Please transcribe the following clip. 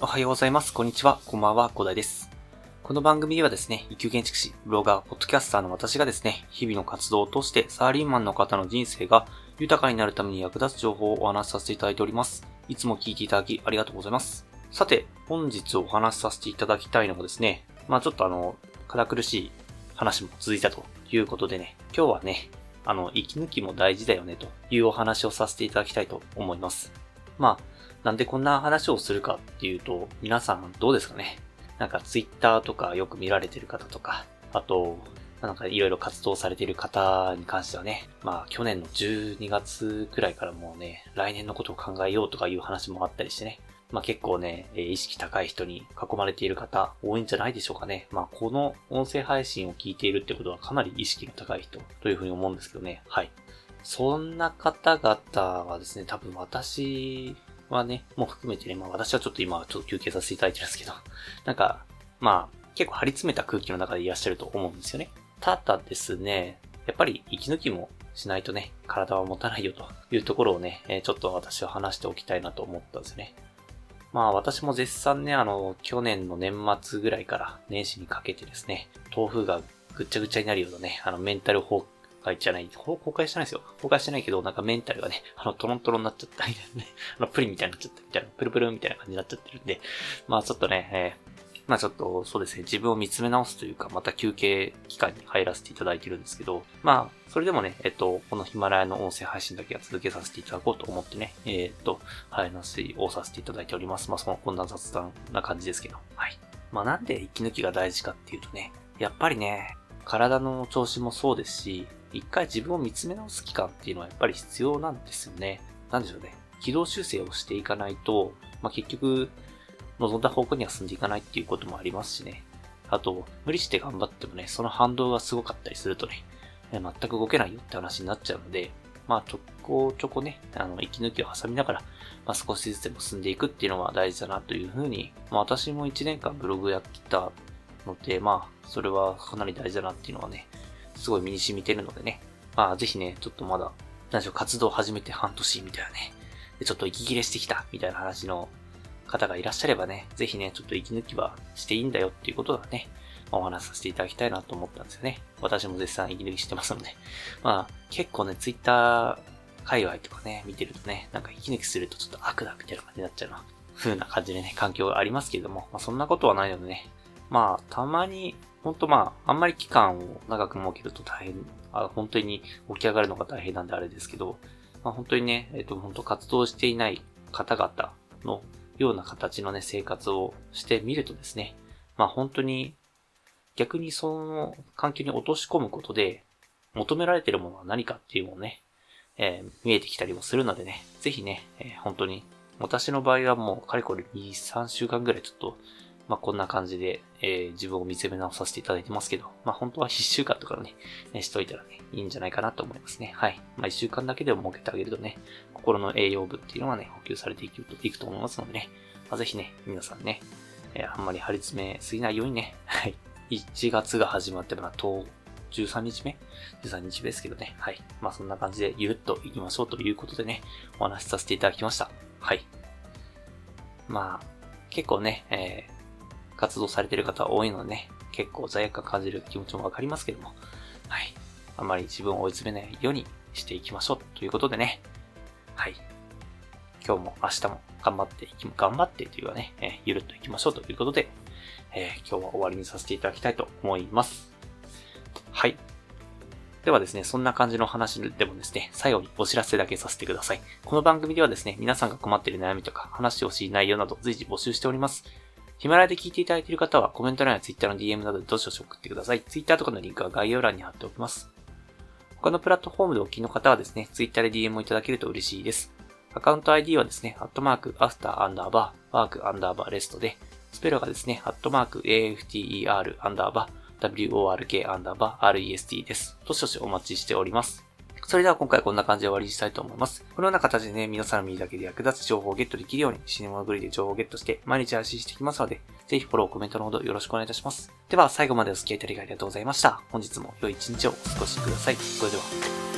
おはようございます。こんにちは。こんばんは。小田です。この番組ではですね、一級建築士、ブロガー、ポッドキャスターの私がですね、日々の活動を通してサーリーマンの方の人生が豊かになるために役立つ情報をお話しさせていただいております。いつも聞いていただきありがとうございます。さて、本日お話しさせていただきたいのがですね、まあちょっとあの、堅苦しい話も続いたということでね、今日はね、あの、息抜きも大事だよねというお話をさせていただきたいと思います。まあ、なんでこんな話をするかっていうと、皆さんどうですかね？なんかツイッターとかよく見られてる方とか、あと、なんかいろいろ活動されてる方に関してはね、まあ去年の12月くらいからもうね、来年のことを考えようとかいう話もあったりしてね、まあ結構ね、意識高い人に囲まれている方多いんじゃないでしょうかね。まあこの音声配信を聞いているってことはかなり意識が高い人というふうに思うんですけどね。はい。そんな方々はですね、多分私はね、もう含めてね、まあ私はちょっと今ちょっと休憩させていただいてるんですけど、なんか、まあ結構張り詰めた空気の中でいらっしゃると思うんですよね。ただですね、やっぱり息抜きもしないとね、体は持たないよというところをね、えちょっと私は話しておきたいなと思ったんですよね。まあ私も絶賛ね、あの、去年の年末ぐらいから年始にかけてですね、豆腐がぐっちゃぐちゃになるようなね、あの、メンタル崩壊じゃない、崩壊してないですよ。崩壊してないけど、なんかメンタルがね、あの、トロントロになっちゃったみたいなね、あの、プリンみたいになっちゃったみたいな、プルプルみたいな感じになっちゃってるんで、まあちょっとね、えーまあちょっとそうですね、自分を見つめ直すというか、また休憩期間に入らせていただいてるんですけど、まあ、それでもね、えっと、このヒマラヤの音声配信だけは続けさせていただこうと思ってね、えっと、話をさせていただいております。まあその、こんな雑談な感じですけど、はい。まあなんで息抜きが大事かっていうとね、やっぱりね、体の調子もそうですし、一回自分を見つめ直す期間っていうのはやっぱり必要なんですよね。なんでしょうね。軌道修正をしていかないと、まあ結局、望んだ方向には進んでいかないっていうこともありますしね。あと、無理して頑張ってもね、その反動がすごかったりするとね、全く動けないよって話になっちゃうので、まあ、ちょこちょこね、あの、息抜きを挟みながら、まあ、少しずつでも進んでいくっていうのは大事だなというふうに、まあ、私も1年間ブログやってたので、まあ、それはかなり大事だなっていうのはね、すごい身に染みてるのでね、まあ、ぜひね、ちょっとまだ、何でしょう、活動始めて半年みたいなね、で、ちょっと息切れしてきたみたいな話の方がいらっしゃればね、ぜひね、ちょっと息抜きはしていいんだよっていうことがね、お話しさせていただきたいなと思ったんですよね。私も絶賛息抜きしてますので。まあ、結構ね、ツイッター界隈とかね、見てるとね、なんか息抜きするとちょっと悪だみたいな感じになっちゃうな、風な感じでね、環境がありますけれども、まあそんなことはないのでね、まあ、たまに、ほんとまあ、あんまり期間を長く設けると大変、あ本当に起き上がるのが大変なんであれですけど、まあ本当にね、えっ、と、本当活動していない方々のような形のね、生活をしてみるとですね、まあ本当に逆にその環境に落とし込むことで求められてるものは何かっていうのをね、えー、見えてきたりもするのでね、ぜひね、えー、本当に私の場合はもうかれこれ2、3週間ぐらいちょっとまあ、こんな感じで、えー、自分を見つめ直させていただいてますけど、まあ、本当は1週間とかね、ねしといたらね、いいんじゃないかなと思いますね。はい。まあ、1週間だけでも設けてあげるとね、心の栄養分っていうのがね、補給されていくといくと思いますのでね、まあ、ぜひね、皆さんね、えー、あんまり張り詰めすぎないようにね、はい。1月が始まってまあ、10、13日目 ?13 日目ですけどね。はい。まあそんな感じでゆるっと行きましょうということでね、お話しさせていただきました。はい。まあ、結構ね、え活動されてる方多いのでね、結構罪悪感感じる気持ちもわかりますけども、はい。あまり自分を追い詰めないようにしていきましょうということでね、はい。今日も明日も頑張っていき、頑張ってというかね、えー、ゆるっといきましょうということで、えー、今日は終わりにさせていただきたいと思います。はい。ではですね、そんな感じの話でもですね、最後にお知らせだけさせてください。この番組ではですね、皆さんが困っている悩みとか、話してほしい内容など随時募集しております。ヒマラヤで聞いていただいている方はコメント欄や Twitter の DM などでどしどし送ってください。Twitter とかのリンクは概要欄に貼っておきます。他のプラットフォームでお聞きの方はですね、Twitter で DM をいただけると嬉しいです。アカウント ID はですね、アットマーク、アフターアンダーバー、ワークアンダーバーレストで、スペルがですね、アットマーク、AFTER アンダーバー、WORK アンダーバー、REST です。どしどしお待ちしております。それでは今回こんな感じで終わりにしたいと思います。このような形でね、皆さんの身だけで役立つ情報をゲットできるように、シネマグリで情報をゲットして毎日配信していきますので、ぜひフォロー、コメントのほどよろしくお願いいたします。では最後までお付き合いいただきありがとうございました。本日も良い一日をお過ごしください。それでは。